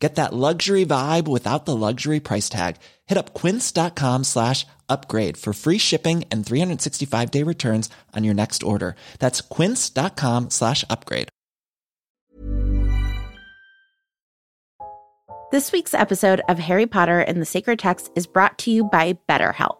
Get that luxury vibe without the luxury price tag. Hit up quince.com slash upgrade for free shipping and 365 day returns on your next order. That's quince.com slash upgrade. This week's episode of Harry Potter and the Sacred Text is brought to you by BetterHelp.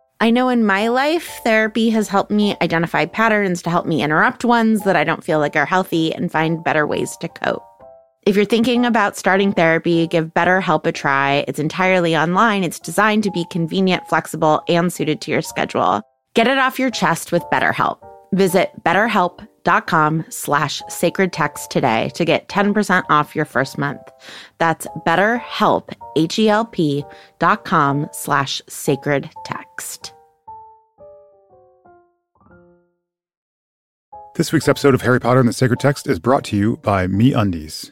I know in my life, therapy has helped me identify patterns to help me interrupt ones that I don't feel like are healthy and find better ways to cope. If you're thinking about starting therapy, give BetterHelp a try. It's entirely online. It's designed to be convenient, flexible, and suited to your schedule. Get it off your chest with BetterHelp. Visit betterhelp.com slash sacred text today to get 10% off your first month. That's betterhelp, H-E-L-P dot com slash sacred text. This week's episode of Harry Potter and the Sacred Text is brought to you by Me Undies.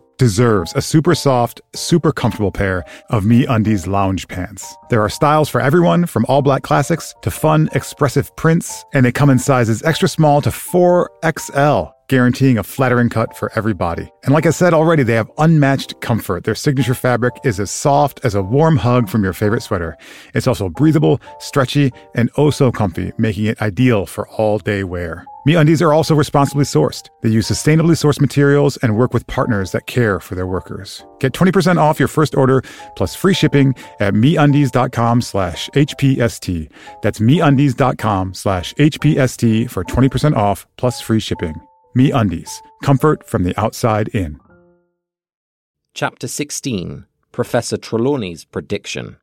deserves a super soft, super comfortable pair of Me Undies lounge pants. There are styles for everyone, from all black classics to fun, expressive prints, and they come in sizes extra small to 4XL guaranteeing a flattering cut for every body. And like I said already, they have unmatched comfort. Their signature fabric is as soft as a warm hug from your favorite sweater. It's also breathable, stretchy, and oh so comfy, making it ideal for all day wear. MeUndies are also responsibly sourced. They use sustainably sourced materials and work with partners that care for their workers. Get 20% off your first order plus free shipping at MeUndies.com slash HPST. That's MeUndies.com slash HPST for 20% off plus free shipping. Me Undies, comfort from the outside in. Chapter 16 Professor Trelawney's Prediction.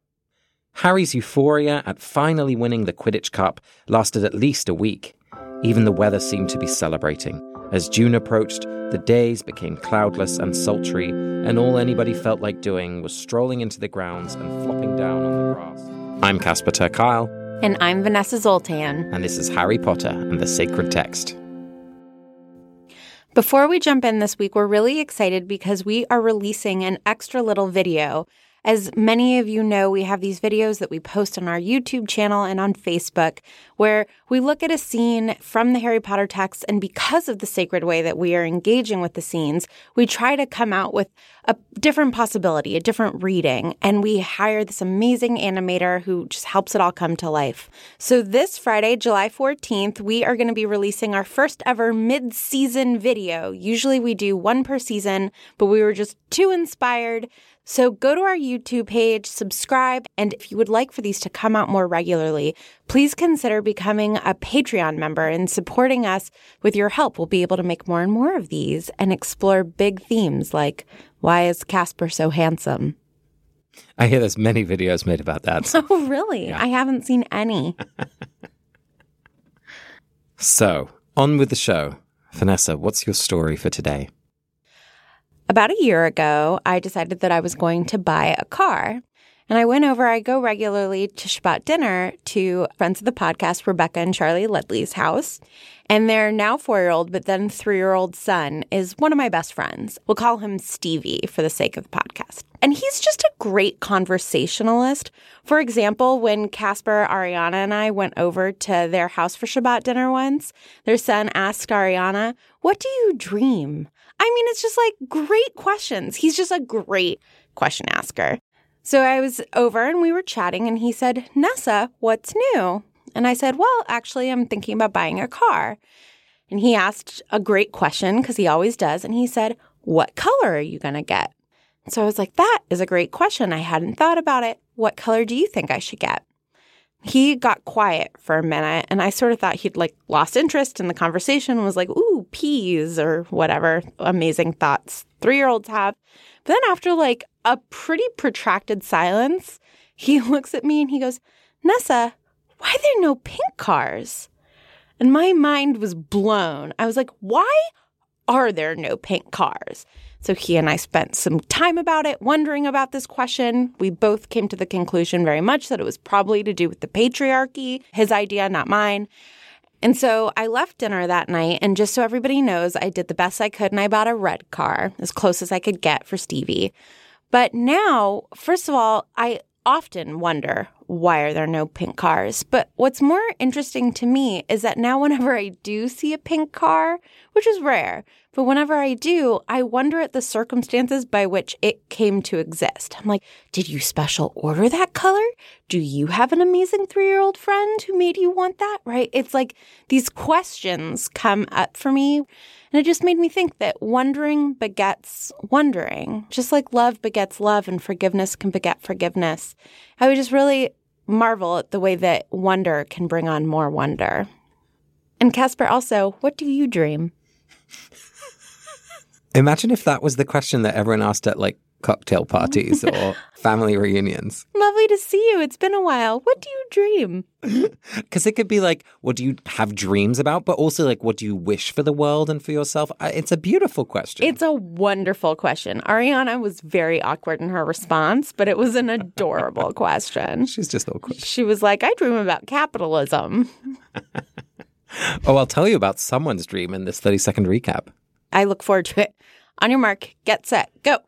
Harry's euphoria at finally winning the Quidditch Cup lasted at least a week. Even the weather seemed to be celebrating. As June approached, the days became cloudless and sultry, and all anybody felt like doing was strolling into the grounds and flopping down on the grass. I'm Casper ter Kuile. And I'm Vanessa Zoltan. And this is Harry Potter and the Sacred Text. Before we jump in this week, we're really excited because we are releasing an extra little video. As many of you know, we have these videos that we post on our YouTube channel and on Facebook where we look at a scene from the Harry Potter text. And because of the sacred way that we are engaging with the scenes, we try to come out with a different possibility, a different reading. And we hire this amazing animator who just helps it all come to life. So this Friday, July 14th, we are going to be releasing our first ever mid season video. Usually we do one per season, but we were just too inspired. So go to our YouTube page, subscribe, and if you would like for these to come out more regularly, please consider becoming a Patreon member and supporting us with your help. We'll be able to make more and more of these and explore big themes like why is Casper so handsome? I hear there's many videos made about that. Oh, really? Yeah. I haven't seen any. so, on with the show. Vanessa, what's your story for today? About a year ago, I decided that I was going to buy a car. And I went over, I go regularly to Shabbat dinner to friends of the podcast, Rebecca and Charlie Ledley's house. And their now four year old, but then three year old son is one of my best friends. We'll call him Stevie for the sake of the podcast. And he's just a great conversationalist. For example, when Casper, Ariana, and I went over to their house for Shabbat dinner once, their son asked Ariana, What do you dream? I mean, it's just like great questions. He's just a great question asker. So I was over and we were chatting, and he said, Nessa, what's new? And I said, Well, actually, I'm thinking about buying a car. And he asked a great question because he always does. And he said, What color are you going to get? So I was like, That is a great question. I hadn't thought about it. What color do you think I should get? He got quiet for a minute and I sort of thought he'd like lost interest in the conversation was like, ooh, peas or whatever amazing thoughts three year olds have. But then after like a pretty protracted silence, he looks at me and he goes, Nessa, why are there no pink cars? And my mind was blown. I was like, why are there no pink cars? So he and I spent some time about it, wondering about this question. We both came to the conclusion very much that it was probably to do with the patriarchy, his idea, not mine. And so I left dinner that night, and just so everybody knows, I did the best I could and I bought a red car, as close as I could get for Stevie. But now, first of all, I often wonder why are there no pink cars? But what's more interesting to me is that now whenever I do see a pink car, which is rare, but whenever I do, I wonder at the circumstances by which it came to exist. I'm like, did you special order that color? Do you have an amazing three year old friend who made you want that? Right? It's like these questions come up for me. And it just made me think that wondering begets wondering, just like love begets love and forgiveness can beget forgiveness. I would just really marvel at the way that wonder can bring on more wonder. And Casper, also, what do you dream? Imagine if that was the question that everyone asked at like cocktail parties or family reunions. Lovely to see you. It's been a while. What do you dream? Because it could be like, what do you have dreams about? But also, like, what do you wish for the world and for yourself? It's a beautiful question. It's a wonderful question. Ariana was very awkward in her response, but it was an adorable question. She's just awkward. She was like, I dream about capitalism. oh, I'll tell you about someone's dream in this 30 second recap. I look forward to it. On your mark, get set, go.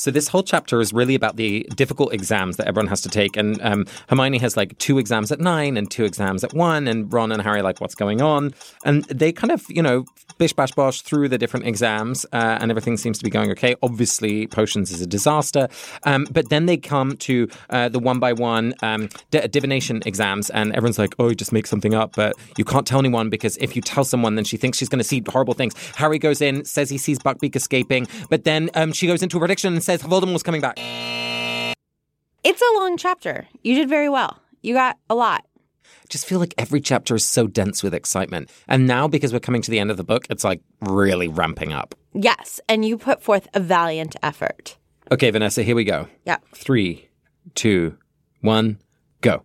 So this whole chapter is really about the difficult exams that everyone has to take, and um, Hermione has like two exams at nine and two exams at one, and Ron and Harry like, "What's going on?" And they kind of, you know, bish bash bosh through the different exams, uh, and everything seems to be going okay. Obviously, potions is a disaster, um, but then they come to uh, the one by one um, divination exams, and everyone's like, "Oh, just make something up," but you can't tell anyone because if you tell someone, then she thinks she's going to see horrible things. Harry goes in, says he sees Buckbeak escaping, but then um, she goes into a prediction and says Voldemort's coming back. It's a long chapter. You did very well. You got a lot. Just feel like every chapter is so dense with excitement. And now, because we're coming to the end of the book, it's like really ramping up. Yes. And you put forth a valiant effort. Okay, Vanessa, here we go. Yeah. Three, two, one, go.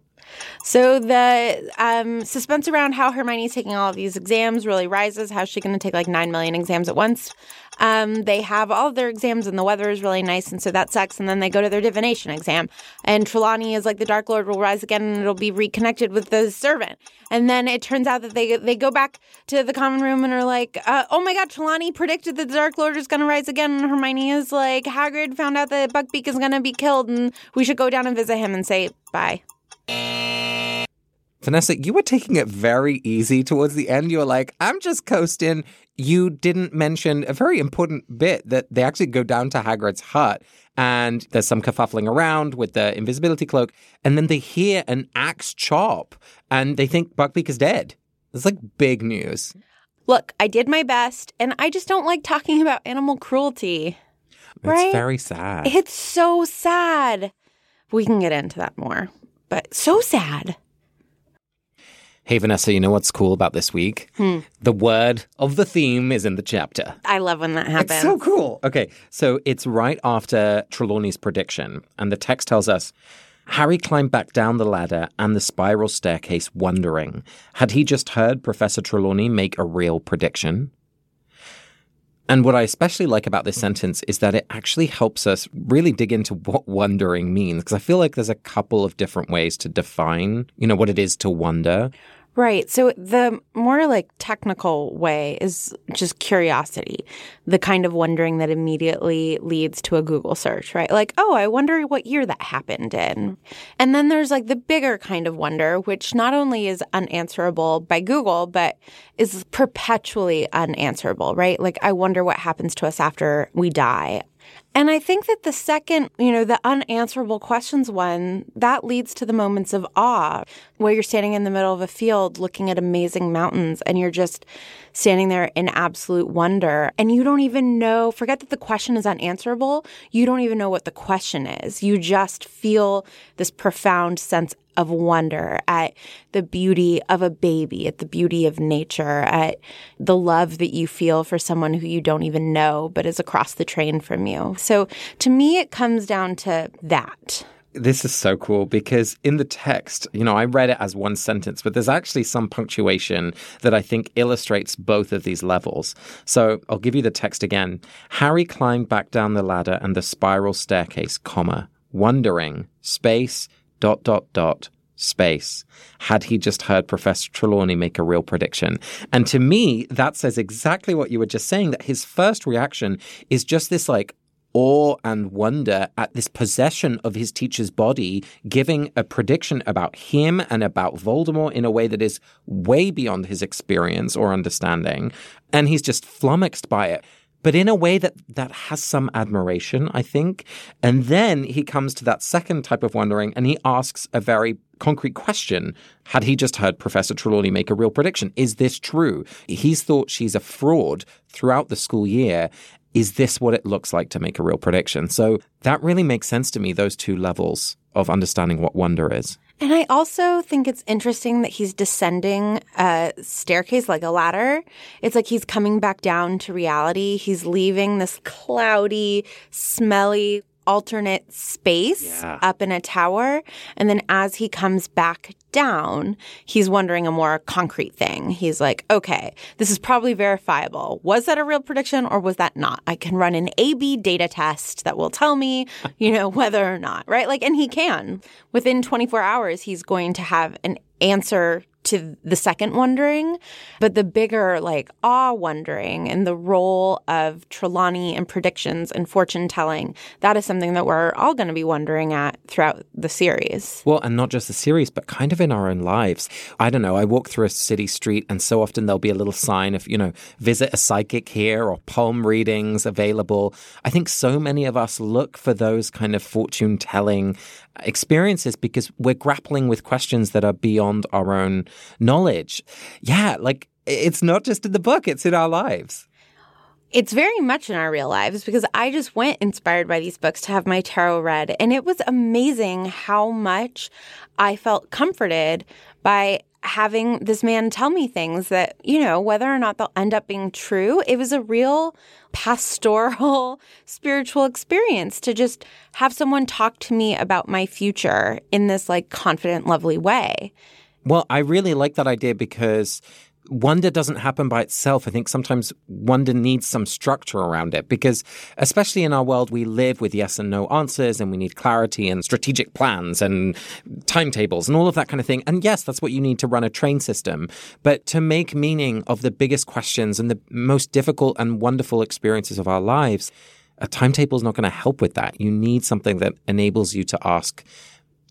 So the um, suspense around how Hermione's taking all of these exams really rises. How's she going to take like 9 million exams at once? Um, they have all of their exams and the weather is really nice, and so that sucks. And then they go to their divination exam, and Trelawney is like the Dark Lord will rise again, and it'll be reconnected with the servant. And then it turns out that they they go back to the common room and are like, uh, "Oh my God, Trelawney predicted that the Dark Lord is going to rise again." And Hermione is like, "Hagrid found out that Buckbeak is going to be killed, and we should go down and visit him and say bye." Vanessa, you were taking it very easy towards the end. You were like, I'm just coasting. You didn't mention a very important bit that they actually go down to Hagrid's hut and there's some kerfuffling around with the invisibility cloak. And then they hear an axe chop and they think Buckbeak is dead. It's like big news. Look, I did my best and I just don't like talking about animal cruelty. It's Right? very sad. It's so sad. We can get into that more, but so sad. Hey, Vanessa, you know what's cool about this week? Hmm. The word of the theme is in the chapter. I love when that happens. It's so cool. Okay, so it's right after Trelawney's prediction, and the text tells us Harry climbed back down the ladder and the spiral staircase, wondering had he just heard Professor Trelawney make a real prediction? And what I especially like about this sentence is that it actually helps us really dig into what wondering means, because I feel like there's a couple of different ways to define, you know, what it is to wonder. Right. So the more like technical way is just curiosity, the kind of wondering that immediately leads to a Google search, right? Like, oh, I wonder what year that happened in. And then there's like the bigger kind of wonder, which not only is unanswerable by Google, but is perpetually unanswerable, right? Like, I wonder what happens to us after we die. And I think that the second, you know, the unanswerable questions one, that leads to the moments of awe where you're standing in the middle of a field looking at amazing mountains and you're just standing there in absolute wonder. And you don't even know, forget that the question is unanswerable. You don't even know what the question is. You just feel this profound sense of wonder at the beauty of a baby, at the beauty of nature, at the love that you feel for someone who you don't even know but is across the train from you. So to me, it comes down to that. This is so cool because in the text, you know, I read it as one sentence, but there's actually some punctuation that I think illustrates both of these levels. So I'll give you the text again. Harry climbed back down the ladder and the spiral staircase, comma, wondering, space, dot, dot, dot, space. Had he just heard Professor Trelawney make a real prediction? And to me, that says exactly what you were just saying that his first reaction is just this like, awe and wonder at this possession of his teacher's body, giving a prediction about him and about Voldemort in a way that is way beyond his experience or understanding. And he's just flummoxed by it but in a way that that has some admiration, I think. And then he comes to that second type of wondering and he asks a very concrete question. Had he just heard Professor Trelawney make a real prediction? Is this true? He's thought she's a fraud throughout the school year. Is this what it looks like to make a real prediction? So that really makes sense to me, those two levels of understanding what wonder is. And I also think it's interesting that he's descending a staircase like a ladder. It's like he's coming back down to reality. He's leaving this cloudy, smelly, alternate space yeah. up in a tower. And then as he comes back down, he's wondering a more concrete thing. He's like, okay, this is probably verifiable. Was that a real prediction or was that not? I can run an A B data test that will tell me, you know, whether or not, right? Like, and he can. Within 24 hours, he's going to have an answer to the second wondering, but the bigger, like, awe wondering and the role of Trelawney and predictions and fortune telling, that is something that we're all going to be wondering at throughout the series. Well, and not just the series, but kind of in our own lives. I don't know. I walk through a city street, and so often there'll be a little sign of, you know, visit a psychic here or palm readings available. I think so many of us look for those kind of fortune telling experiences because we're grappling with questions that are beyond our own knowledge. Yeah, like it's not just in the book, it's in our lives. It's very much in our real lives because I just went inspired by these books to have my tarot read. And it was amazing how much I felt comforted by having this man tell me things that, you know, whether or not they'll end up being true, it was a real pastoral spiritual experience to just have someone talk to me about my future in this like confident, lovely way. Well, I really like that idea because wonder doesn't happen by itself. I think sometimes wonder needs some structure around it because, especially in our world, we live with yes and no answers and we need clarity and strategic plans and timetables and all of that kind of thing. And yes, that's what you need to run a train system. But to make meaning of the biggest questions and the most difficult and wonderful experiences of our lives, a timetable is not going to help with that. You need something that enables you to ask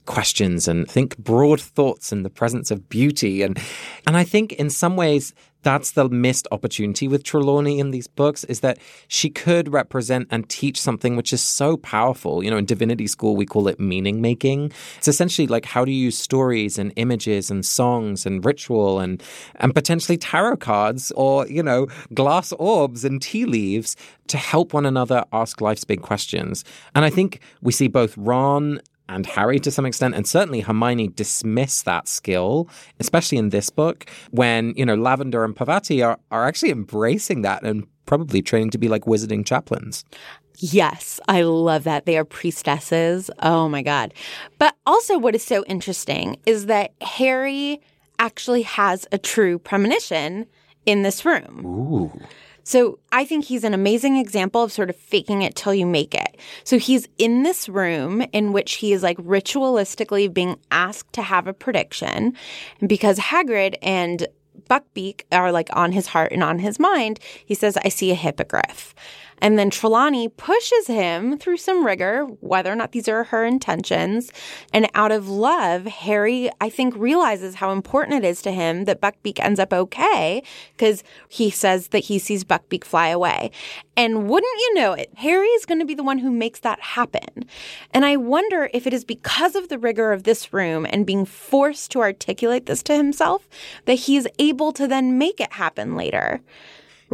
questions and think broad thoughts in the presence of beauty. And, and I think in some ways, that's the missed opportunity with Trelawney in these books is that she could represent and teach something which is so powerful. You know, in divinity school, we call it meaning making. It's essentially like how do you use stories and images and songs and ritual and, and potentially tarot cards or, you know, glass orbs and tea leaves to help one another ask life's big questions. And I think we see both Ron and Harry to some extent, and certainly Hermione dismiss that skill, especially in this book, when, you know, Lavender and Parvati are, are actually embracing that and probably training to be like wizarding chaplains. Yes, I love that. They are priestesses. Oh my God. But also, what is so interesting is that Harry actually has a true premonition in this room. Ooh. So I think he's an amazing example of sort of faking it till you make it. So he's in this room in which he is like ritualistically being asked to have a prediction. And because Hagrid and Buckbeak are like on his heart and on his mind, he says, I see a hippogriff. And then Trelawney pushes him through some rigor, whether or not these are her intentions. And out of love, Harry, I think, realizes how important it is to him that Buckbeak ends up okay because he says that he sees Buckbeak fly away. And wouldn't you know it, Harry is going to be the one who makes that happen. And I wonder if it is because of the rigor of this room and being forced to articulate this to himself that he's able to then make it happen later.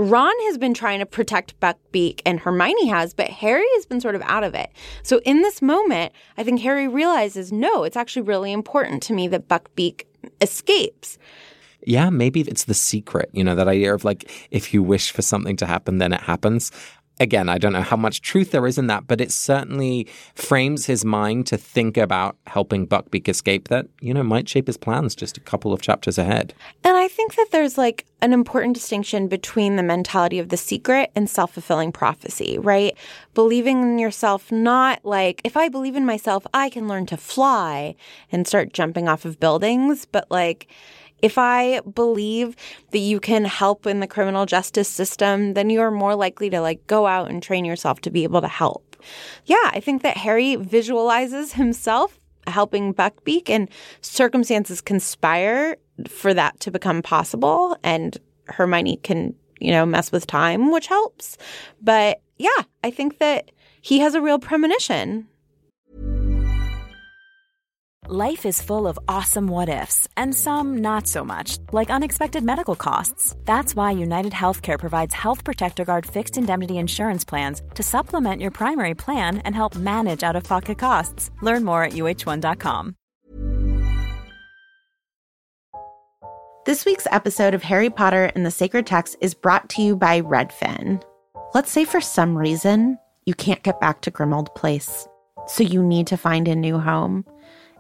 Ron has been trying to protect Buckbeak and Hermione has, but Harry has been sort of out of it. So in this moment, I think Harry realizes no, it's actually really important to me that Buckbeak escapes. Yeah, maybe it's the secret, you know, that idea of like, if you wish for something to happen, then it happens again, I don't know how much truth there is in that, but it certainly frames his mind to think about helping Buckbeak escape that, you know, might shape his plans just a couple of chapters ahead. And I think that there's like an important distinction between the mentality of the secret and self fulfilling prophecy, right? Believing in yourself, not like, if I believe in myself, I can learn to fly and start jumping off of buildings, but like, if I believe that you can help in the criminal justice system, then you are more likely to like go out and train yourself to be able to help. Yeah, I think that Harry visualizes himself helping Buckbeak and circumstances conspire for that to become possible and Hermione can, you know, mess with time, which helps. But yeah, I think that he has a real premonition Life is full of awesome what ifs, and some not so much, like unexpected medical costs. That's why United Healthcare provides Health Protector Guard fixed indemnity insurance plans to supplement your primary plan and help manage out of pocket costs. Learn more at uhone.com. This week's episode of Harry Potter and the Sacred Text is brought to you by Redfin. Let's say for some reason you can't get back to Grimmauld Place, so you need to find a new home.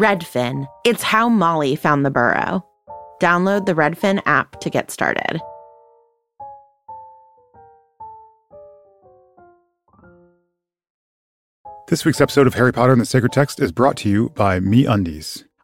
Redfin. It's how Molly found the burrow. Download the Redfin app to get started. This week's episode of Harry Potter and the Sacred Text is brought to you by Me Undies.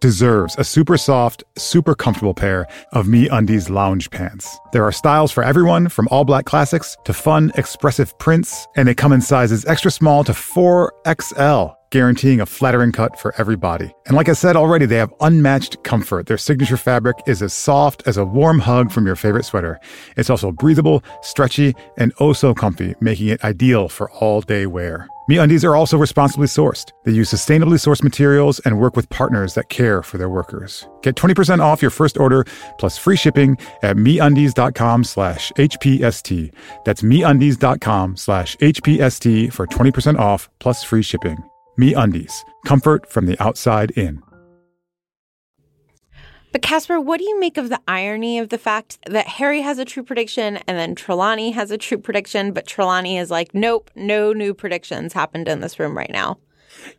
deserves a super soft, super comfortable pair of Me Undies lounge pants. There are styles for everyone, from all black classics to fun, expressive prints, and they come in sizes extra small to 4XL guaranteeing a flattering cut for every body. And like I said already, they have unmatched comfort. Their signature fabric is as soft as a warm hug from your favorite sweater. It's also breathable, stretchy, and oh so comfy, making it ideal for all day wear. MeUndies are also responsibly sourced. They use sustainably sourced materials and work with partners that care for their workers. Get 20% off your first order plus free shipping at MeUndies.com slash HPST. That's MeUndies.com slash HPST for 20% off plus free shipping. MeUndies. Comfort from the outside in. But Casper, what do you make of the irony of the fact that Harry has a true prediction and then Trelawney has a true prediction, but Trelawney is like, nope, no new predictions happened in this room right now?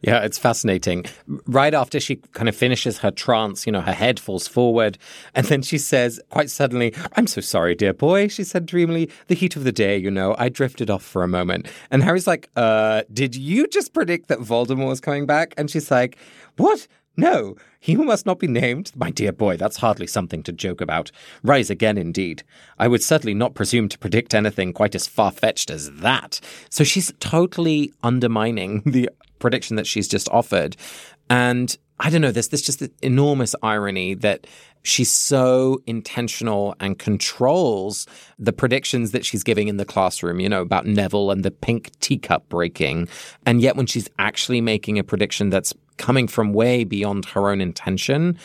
Yeah, it's fascinating. Right after she kind of finishes her trance, you know, her head falls forward. And then she says, quite suddenly, I'm so sorry, dear boy. She said dreamily, the heat of the day, you know, I drifted off for a moment. And Harry's like, uh, did you just predict that Voldemort was coming back? And she's like, what? No, he who must not be named, my dear boy, that's hardly something to joke about. Rise again, indeed. I would certainly not presume to predict anything quite as far fetched as that. So she's totally undermining the prediction that she's just offered. And I don't know, there's this just enormous irony that she's so intentional and controls the predictions that she's giving in the classroom, you know, about Neville and the pink teacup breaking. And yet when she's actually making a prediction that's coming from way beyond her own intention,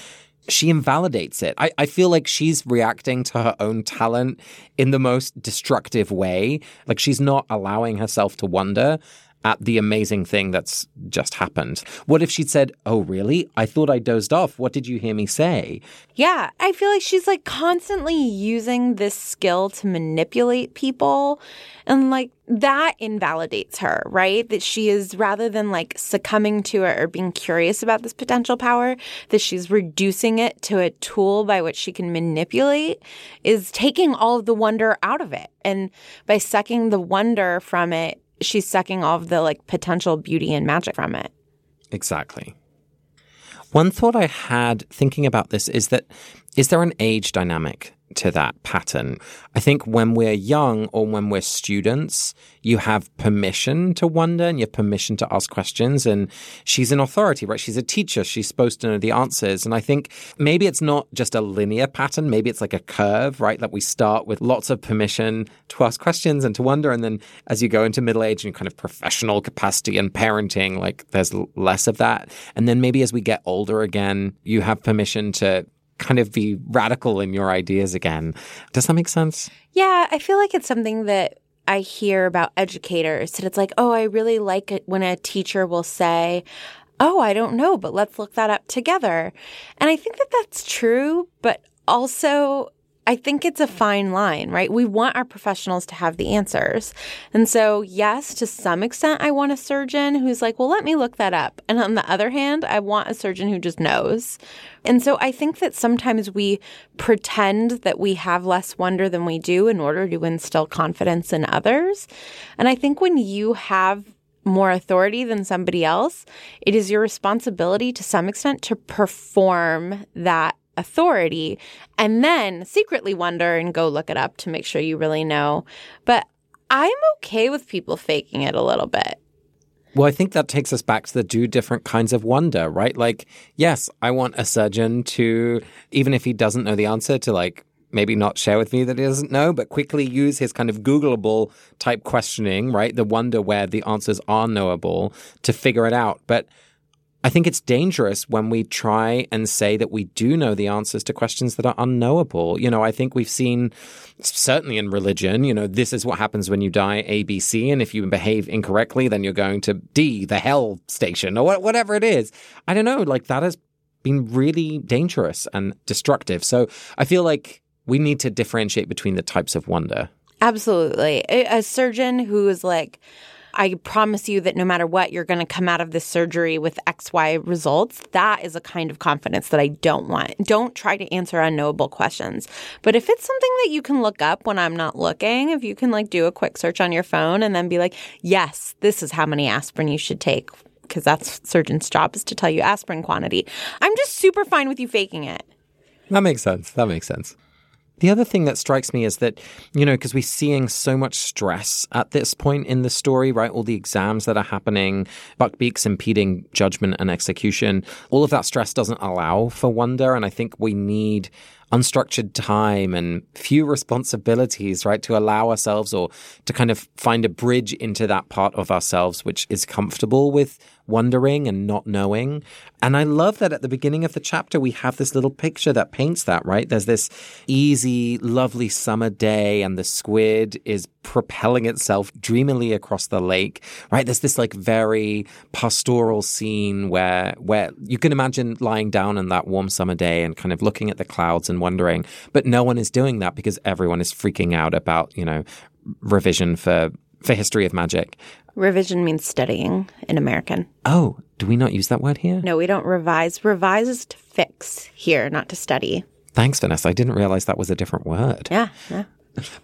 she invalidates it. I, I feel like she's reacting to her own talent in the most destructive way. Like she's not allowing herself to wonder at the amazing thing that's just happened. What if she'd said, Oh, really? I thought I dozed off. What did you hear me say? Yeah, I feel like she's like constantly using this skill to manipulate people. And like that invalidates her, right? That she is rather than like succumbing to it or being curious about this potential power, that she's reducing it to a tool by which she can manipulate is taking all of the wonder out of it. And by sucking the wonder from it, she's sucking all of the like potential beauty and magic from it. Exactly. One thought I had thinking about this is that is there an age dynamic to that pattern. I think when we're young or when we're students, you have permission to wonder and you have permission to ask questions. And she's an authority, right? She's a teacher. She's supposed to know the answers. And I think maybe it's not just a linear pattern. Maybe it's like a curve, right? That we start with lots of permission to ask questions and to wonder. And then as you go into middle age and kind of professional capacity and parenting, like there's less of that. And then maybe as we get older again, you have permission to kind of be radical in your ideas again. Does that make sense? Yeah, I feel like it's something that I hear about educators that it's like, oh, I really like it when a teacher will say, oh, I don't know, but let's look that up together. And I think that that's true, but also I think it's a fine line, right? We want our professionals to have the answers. And so, yes, to some extent, I want a surgeon who's like, well, let me look that up. And on the other hand, I want a surgeon who just knows. And so I think that sometimes we pretend that we have less wonder than we do in order to instill confidence in others. And I think when you have more authority than somebody else, it is your responsibility to some extent to perform that authority and then secretly wonder and go look it up to make sure you really know. But I'm okay with people faking it a little bit. Well, I think that takes us back to the two different kinds of wonder, right? Like, yes, I want a surgeon to, even if he doesn't know the answer, to like maybe not share with me that he doesn't know, but quickly use his kind of Googleable type questioning, right? The wonder where the answers are knowable to figure it out. But I think it's dangerous when we try and say that we do know the answers to questions that are unknowable. You know, I think we've seen, certainly in religion, you know, this is what happens when you die ABC. And if you behave incorrectly, then you're going to D, the hell station, or whatever it is. I don't know. Like that has been really dangerous and destructive. So I feel like we need to differentiate between the types of wonder. Absolutely. A surgeon who is like, I promise you that no matter what, you're going to come out of this surgery with XY results. That is a kind of confidence that I don't want. Don't try to answer unknowable questions. But if it's something that you can look up when I'm not looking, if you can like do a quick search on your phone and then be like, yes, this is how many aspirin you should take because that's surgeon's job is to tell you aspirin quantity. I'm just super fine with you faking it. That makes sense. That makes sense. The other thing that strikes me is that, you know, because we're seeing so much stress at this point in the story, right? All the exams that are happening, Buckbeak's impeding judgment and execution, all of that stress doesn't allow for wonder. And I think we need unstructured time and few responsibilities, right? To allow ourselves or to kind of find a bridge into that part of ourselves which is comfortable with wondering and not knowing. And I love that at the beginning of the chapter, we have this little picture that paints that, right? There's this easy, lovely summer day, and the squid is propelling itself dreamily across the lake, right? There's this like very pastoral scene where, where you can imagine lying down on that warm summer day and kind of looking at the clouds and wondering, but no one is doing that because everyone is freaking out about, you know, revision for for history of magic. Revision means studying in American. Oh, do we not use that word here? No, we don't revise. Revise is to fix here, not to study. Thanks, Vanessa. I didn't realize that was a different word. Yeah, yeah.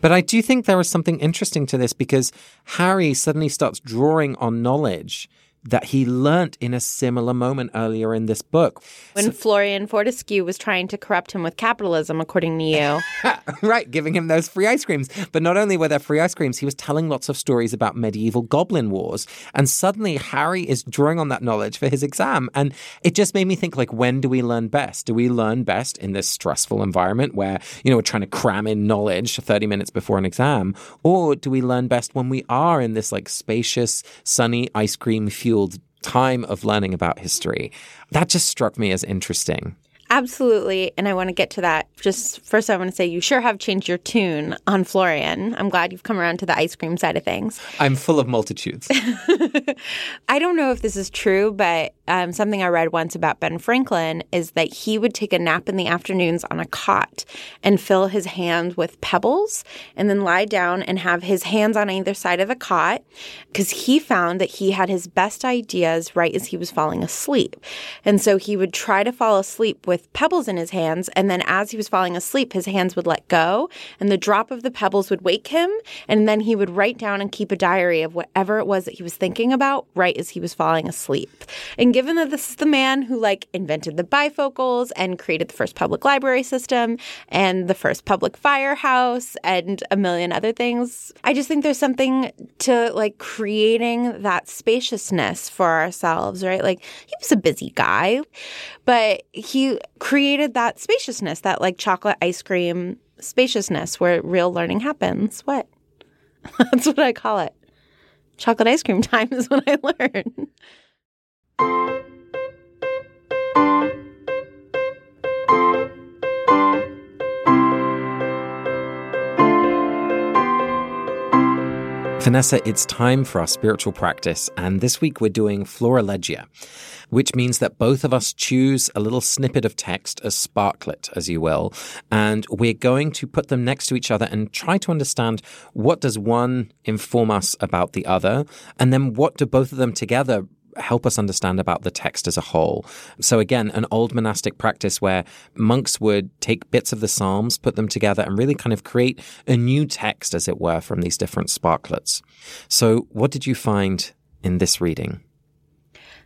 But I do think there is something interesting to this because Harry suddenly starts drawing on knowledge that he learnt in a similar moment earlier in this book. When so, Florian Fortescue was trying to corrupt him with capitalism, according to you. right, giving him those free ice creams. But not only were there free ice creams, he was telling lots of stories about medieval goblin wars. And suddenly Harry is drawing on that knowledge for his exam. And it just made me think like, when do we learn best? Do we learn best in this stressful environment where, you know, we're trying to cram in knowledge 30 minutes before an exam? Or do we learn best when we are in this like spacious, sunny, ice cream fueled time of learning about history? That just struck me as interesting. Absolutely. And I want to get to that. Just first, I want to say you sure have changed your tune on Florian. I'm glad you've come around to the ice cream side of things. I'm full of multitudes. I don't know if this is true, but um, something I read once about Ben Franklin is that he would take a nap in the afternoons on a cot and fill his hand with pebbles and then lie down and have his hands on either side of the cot because he found that he had his best ideas right as he was falling asleep. And so he would try to fall asleep with with pebbles in his hands. And then as he was falling asleep, his hands would let go and the drop of the pebbles would wake him. And then he would write down and keep a diary of whatever it was that he was thinking about right as he was falling asleep. And given that this is the man who like invented the bifocals and created the first public library system and the first public firehouse and a million other things, I just think there's something to like creating that spaciousness for ourselves, right? Like he was a busy guy, but he created that spaciousness, that like chocolate ice cream spaciousness where real learning happens. What? That's what I call it. Chocolate ice cream time is when I learn. Vanessa, it's time for our spiritual practice, and this week we're doing Florilegia, which means that both of us choose a little snippet of text, a sparklet, as you will, and we're going to put them next to each other and try to understand what does one inform us about the other, and then what do both of them together help us understand about the text as a whole. So again, an old monastic practice where monks would take bits of the Psalms, put them together, and really kind of create a new text, as it were, from these different sparklets. So what did you find in this reading?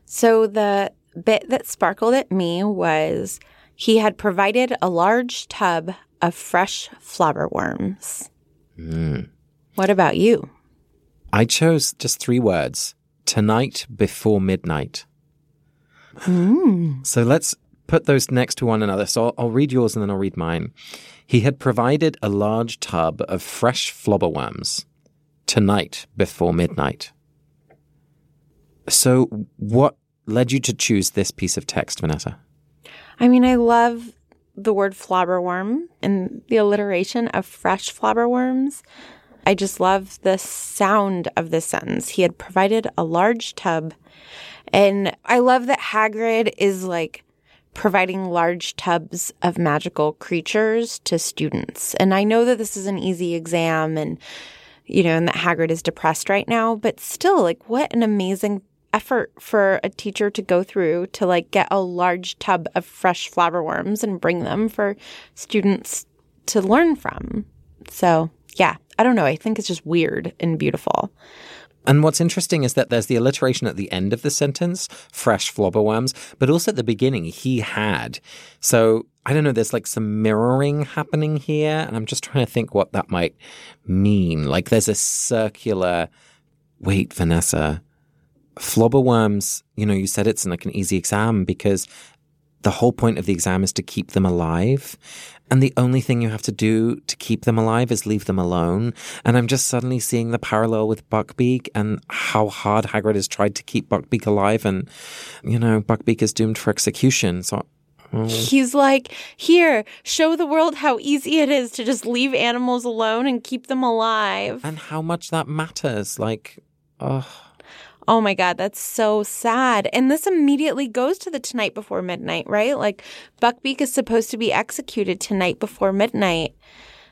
So the bit that sparkled at me was he had provided a large tub of fresh flobberworms. Mm. What about you? I chose just three words tonight before midnight. Mm. So let's put those next to one another. So I'll, I'll, read yours and then I'll read mine. He had provided a large tub of fresh flobberworms tonight before midnight. So, what led you to choose this piece of text, Vanessa? I mean, I love the word flobberworm and the alliteration of fresh flobberworms. I just love the sound of this sentence. He had provided a large tub. And I love that Hagrid is like providing large tubs of magical creatures to students. And I know that this is an easy exam and, you know, and that Hagrid is depressed right now, but still, like, what an amazing effort for a teacher to go through to like get a large tub of fresh flobberworms and bring them for students to learn from. So, yeah, I don't know. I think it's just weird and beautiful. And what's interesting is that there's the alliteration at the end of the sentence, fresh flobberworms, but also at the beginning, he had. So I don't know, there's like some mirroring happening here. And I'm just trying to think what that might mean. Like there's a circular, wait, Vanessa, flobberworms, you know, you said it's like an easy exam because the whole point of the exam is to keep them alive. And the only thing you have to do to keep them alive is leave them alone. And I'm just suddenly seeing the parallel with Buckbeak and how hard Hagrid has tried to keep Buckbeak alive. And, you know, Buckbeak is doomed for execution. So. He's like, here, show the world how easy it is to just leave animals alone and keep them alive. And how much that matters. Like, oh. Oh my God, that's so sad. And this immediately goes to the tonight before midnight, right? Like Buckbeak is supposed to be executed tonight before midnight.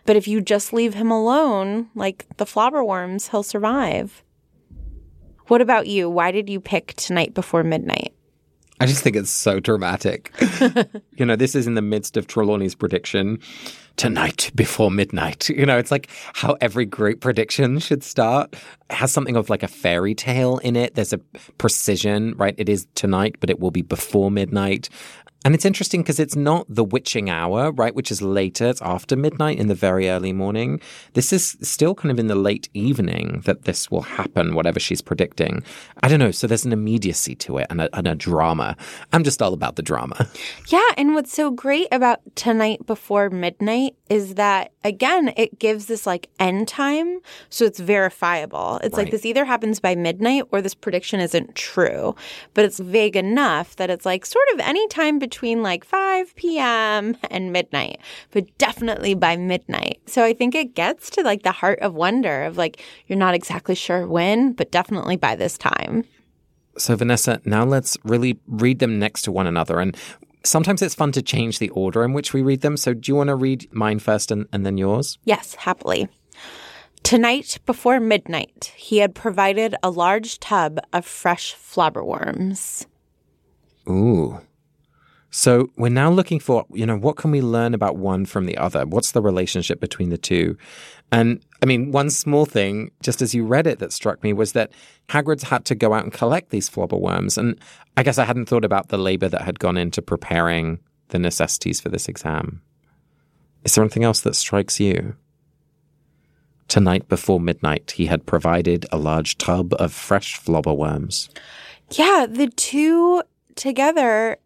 But if you just leave him alone, like the flobberworms, he'll survive. What about you? Why did you pick tonight before midnight? I just think it's so dramatic. you know, this is in the midst of Trelawney's prediction tonight before midnight. You know, it's like how every great prediction should start. It has something of like a fairy tale in it. There's a precision, right? It is tonight, but it will be before midnight. And it's interesting because it's not the witching hour, right? Which is later. It's after midnight in the very early morning. This is still kind of in the late evening that this will happen, whatever she's predicting. I don't know. So there's an immediacy to it and a, and a drama. I'm just all about the drama. Yeah. And what's so great about tonight before midnight is that, again, it gives this like end time. So it's verifiable. It's Right. like this either happens by midnight or this prediction isn't true. But it's vague enough that it's like sort of any time between like 5 p.m. and midnight, but definitely by midnight. So I think it gets to like the heart of wonder of like, you're not exactly sure when, but definitely by this time. So, Vanessa, now let's really read them next to one another. And sometimes it's fun to change the order in which we read them. So, do you want to read mine first and, and then yours? Yes, happily. Tonight before midnight, he had provided a large tub of fresh flobberworms. Ooh. So we're now looking for, you know, what can we learn about one from the other? What's the relationship between the two? And I mean, one small thing, just as you read it, that struck me was that Hagrid's had to go out and collect these flobberworms. And I guess I hadn't thought about the labor that had gone into preparing the necessities for this exam. Is there anything else that strikes you? Tonight before midnight, he had provided a large tub of fresh flobberworms. Yeah, the two together,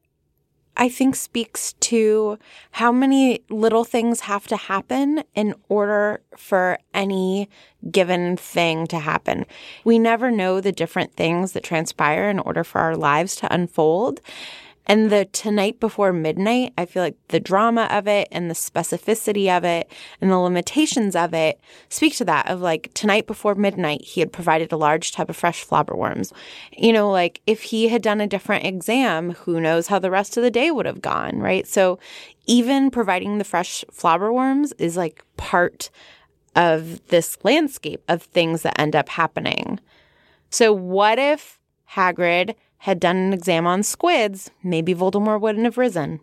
I think, speaks to how many little things have to happen in order for any given thing to happen. We never know the different things that transpire in order for our lives to unfold. And the tonight before midnight, I feel like the drama of it and the specificity of it and the limitations of it speak to that of like tonight before midnight, he had provided a large tub of fresh flobberworms. You know, like if he had done a different exam, who knows how the rest of the day would have gone, right? So even providing the fresh flobberworms is like part of this landscape of things that end up happening. So what if Hagrid had done an exam on squids? Maybe Voldemort wouldn't have risen.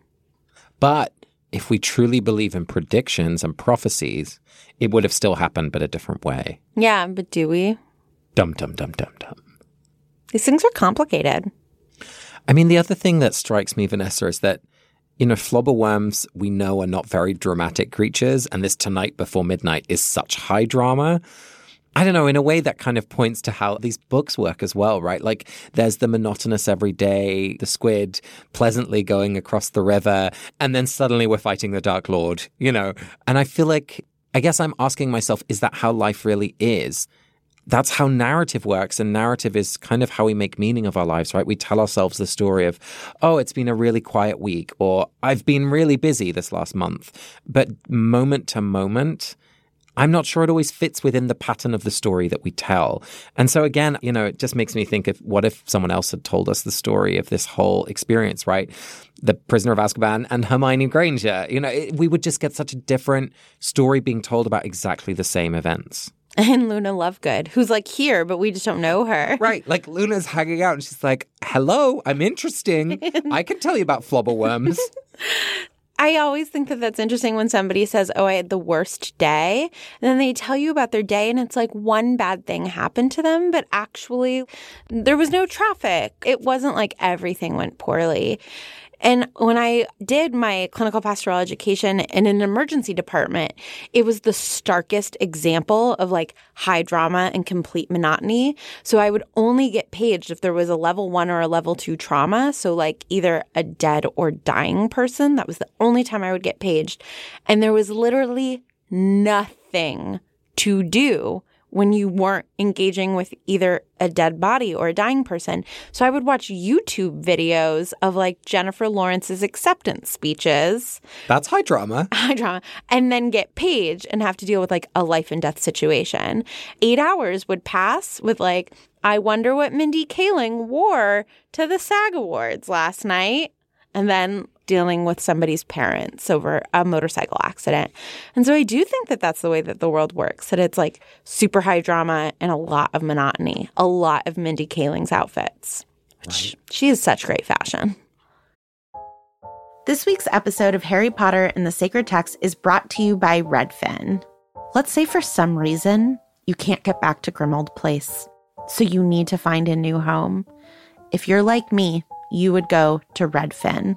But if we truly believe in predictions and prophecies, it would have still happened, but a different way. Yeah, but do we? Dum, dum, dum, dum, dum. These things are complicated. I mean, the other thing that strikes me, Vanessa, is that, you know, flobberworms we know are not very dramatic creatures, and this tonight before midnight is such high drama. I don't know, in a way that kind of points to how these books work as well, right? Like there's the monotonous everyday, the squid pleasantly going across the river, and then suddenly we're fighting the Dark Lord, you know? And I feel like, I guess I'm asking myself, is that how life really is? That's how narrative works. And narrative is kind of how we make meaning of our lives, right? We tell ourselves the story of, oh, it's been a really quiet week, or I've been really busy this last month. But moment to moment, I'm not sure it always fits within the pattern of the story that we tell. And so again, you know, it just makes me think of what if someone else had told us the story of this whole experience, right? The prisoner of Azkaban and Hermione Granger. You know, it, we would just get such a different story being told about exactly the same events. And Luna Lovegood, who's like here, but we just don't know her. Right. Like Luna's hanging out and she's like, hello, I'm interesting. I can tell you about flobberworms. I always think that that's interesting when somebody says, Oh, I had the worst day. And then they tell you about their day, and it's like one bad thing happened to them, but actually, there was no traffic. It wasn't like everything went poorly. And when I did my clinical pastoral education in an emergency department, it was the starkest example of like high drama and complete monotony. So I would only get paged if there was a level one or a level two trauma. So, like either a dead or dying person. That was the only time I would get paged. And there was literally nothing to do when you weren't engaging with either a dead body or a dying person. So I would watch YouTube videos of like Jennifer Lawrence's acceptance speeches, That's high drama. high drama, and then get paged and have to deal with like a life and death situation. Eight hours would pass with like, I wonder what Mindy Kaling wore to the SAG Awards last night. And then dealing with somebody's parents over a motorcycle accident. And so I do think that that's the way that the world works, that it's like super high drama and a lot of monotony, a lot of Mindy Kaling's outfits. Which She is such great fashion. This week's episode of Harry Potter and the Sacred Text is brought to you by Redfin. Let's say for some reason you can't get back to Grimmauld Place, so you need to find a new home. If you're like me, you would go to Redfin.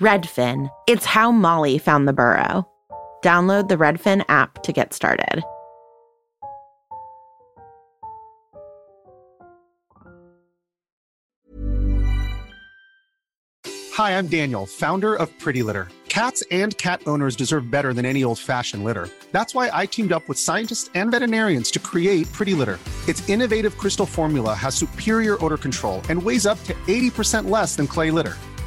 Redfin. It's how Molly found the burrow. Download the Redfin app to get started. Hi, I'm Daniel, founder of Pretty Litter. Cats and cat owners deserve better than any old fashioned litter. That's why I teamed up with scientists and veterinarians to create Pretty Litter. Its innovative crystal formula has superior odor control and weighs up to 80% less than clay litter.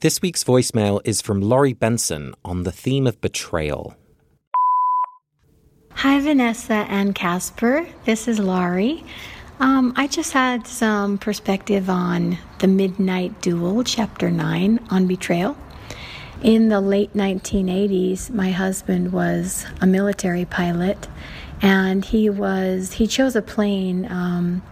This week's voicemail is from Laurie Benson on the theme of betrayal. Hi, Vanessa and Casper. This is Laurie. Um, I just had some perspective on the Midnight Duel, Chapter 9, on betrayal. In the late 1980s, my husband was a military pilot, and he was he chose a plane um,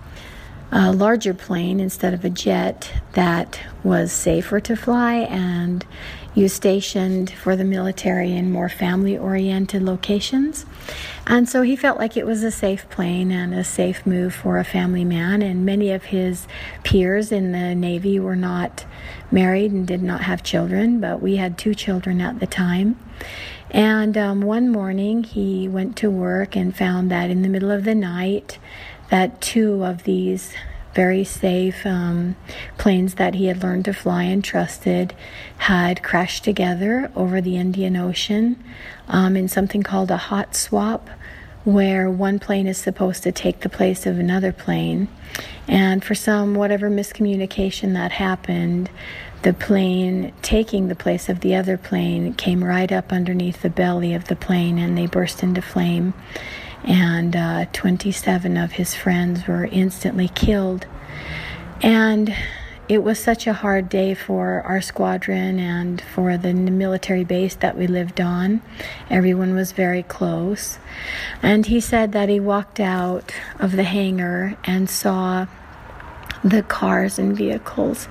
a larger plane instead of a jet that was safer to fly and you stationed for the military in more family oriented locations. And so he felt like it was a safe plane and a safe move for a family man. And many of his peers in the Navy were not married and did not have children, but we had two children at the time. And um, one morning he went to work and found that in the middle of the night, that two of these very safe um, planes that he had learned to fly and trusted had crashed together over the Indian Ocean um, in something called a hot swap, where one plane is supposed to take the place of another plane. And for some, whatever miscommunication that happened, the plane taking the place of the other plane came right up underneath the belly of the plane and they burst into flame and uh, 27 of his friends were instantly killed. And it was such a hard day for our squadron and for the military base that we lived on. Everyone was very close. And he said that he walked out of the hangar and saw the cars and vehicles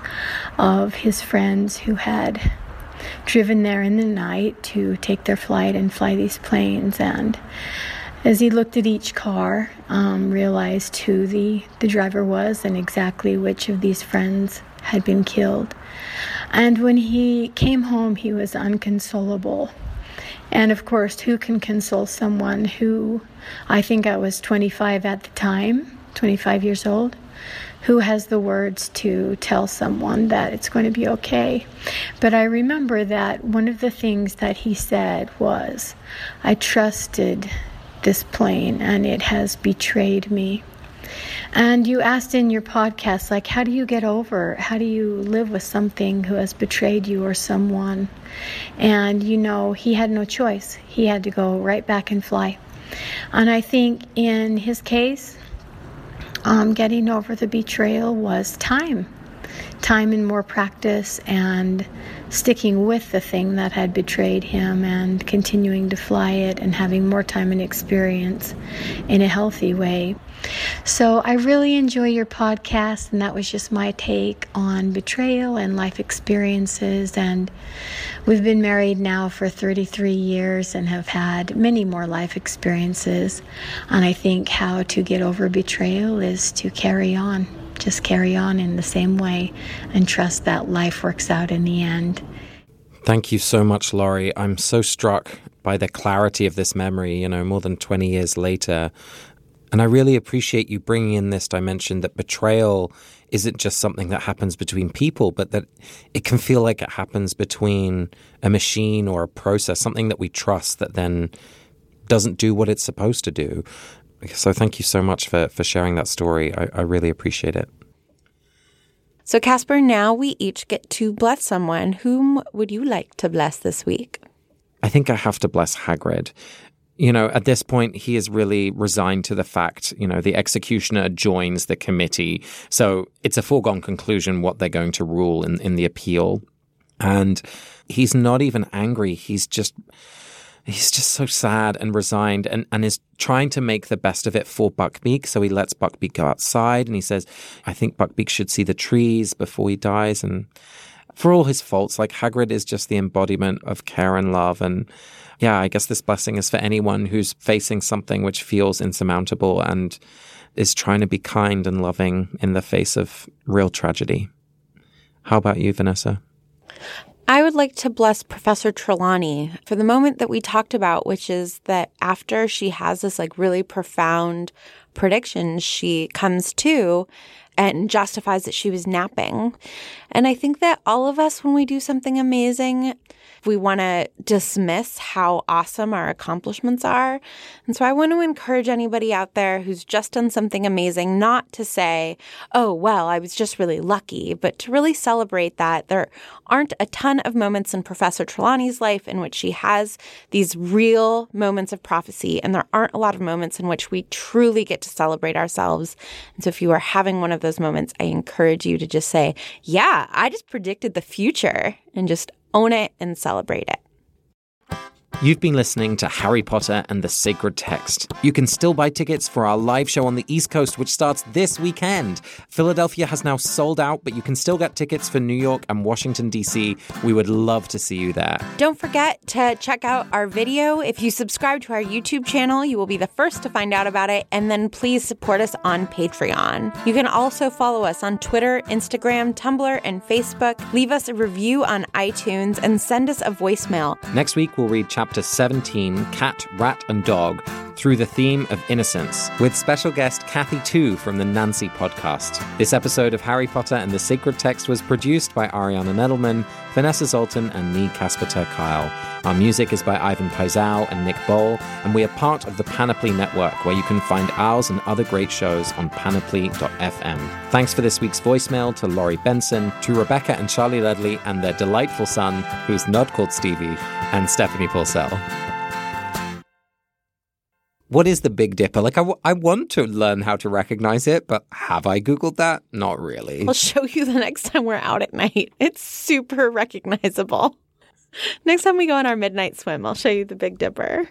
of his friends who had driven there in the night to take their flight and fly these planes and as he looked at each car, um, realized who the, the driver was and exactly which of these friends had been killed. And when he came home, he was unconsolable. And of course, who can console someone who, I think I was 25 at the time, 25 years old, who has the words to tell someone that it's going to be okay. But I remember that one of the things that he said was, I trusted this plane and it has betrayed me. And you asked in your podcast, like, how do you get over? How do you live with something who has betrayed you or someone? And you know, he had no choice. He had to go right back and fly. And I think in his case, um, getting over the betrayal was time time and more practice and sticking with the thing that had betrayed him and continuing to fly it and having more time and experience in a healthy way. So I really enjoy your podcast, and that was just my take on betrayal and life experiences. And we've been married now for 33 years and have had many more life experiences. And I think how to get over betrayal is to carry on, just carry on in the same way and trust that life works out in the end. Thank you so much, Laurie. I'm so struck by the clarity of this memory, you know, more than 20 years later. And I really appreciate you bringing in this dimension that betrayal isn't just something that happens between people, but that it can feel like it happens between a machine or a process, something that we trust that then doesn't do what it's supposed to do. So thank you so much for, for sharing that story. I, I really appreciate it. So, Casper, now we each get to bless someone. Whom would you like to bless this week? I think I have to bless Hagrid you know, at this point, he is really resigned to the fact, you know, the executioner joins the committee. So it's a foregone conclusion what they're going to rule in, in the appeal. And he's not even angry. He's just, he's just so sad and resigned and, and is trying to make the best of it for Buckbeak. So he lets Buckbeak go outside and he says, I think Buckbeak should see the trees before he dies. And for all his faults, like Hagrid is just the embodiment of care and love. And, yeah, I guess this blessing is for anyone who's facing something which feels insurmountable and is trying to be kind and loving in the face of real tragedy. How about you, Vanessa? I would like to bless Professor Trelawney for the moment that we talked about, which is that after she has this like really profound prediction, she comes to and justifies that she was napping. And I think that all of us, when we do something amazing, we want to dismiss how awesome our accomplishments are. And so I want to encourage anybody out there who's just done something amazing not to say, oh, well, I was just really lucky, but to really celebrate that there aren't a ton of moments in Professor Trelawney's life in which she has these real moments of prophecy. And there aren't a lot of moments in which we truly get to celebrate ourselves. And so if you are having one of those moments, I encourage you to just say, yeah, I just predicted the future and just own it and celebrate it. You've been listening to Harry Potter and the Sacred Text. You can still buy tickets for our live show on the East Coast, which starts this weekend. Philadelphia has now sold out, but you can still get tickets for New York and Washington, D.C. We would love to see you there. Don't forget to check out our video. If you subscribe to our YouTube channel, you will be the first to find out about it. And then please support us on Patreon. You can also follow us on Twitter, Instagram, Tumblr, and Facebook. Leave us a review on iTunes and send us a voicemail. Next week, we'll read chapter chapter 17, Cat, Rat, and Dog, through the theme of innocence, with special guest Kathy Tu from the Nancy podcast. This episode of Harry Potter and the Sacred Text was produced by Ariana Nedelman, Vanessa Zoltan, and me, Casper ter Kuile. Our music is by Ivan Paisau and Nick Boll, and we are part of the Panoply Network, where you can find ours and other great shows on panoply.fm. Thanks for this week's voicemail to Laurie Benson, to Rebecca and Charlie Ledley and their delightful son, who's not called Stevie, and Stephanie Purcell. What is the Big Dipper? Like, I, w- I want to learn how to recognize it, but have I Googled that? Not really. I'll show you the next time we're out at night. It's super recognizable. Next time we go on our midnight swim, I'll show you the Big Dipper.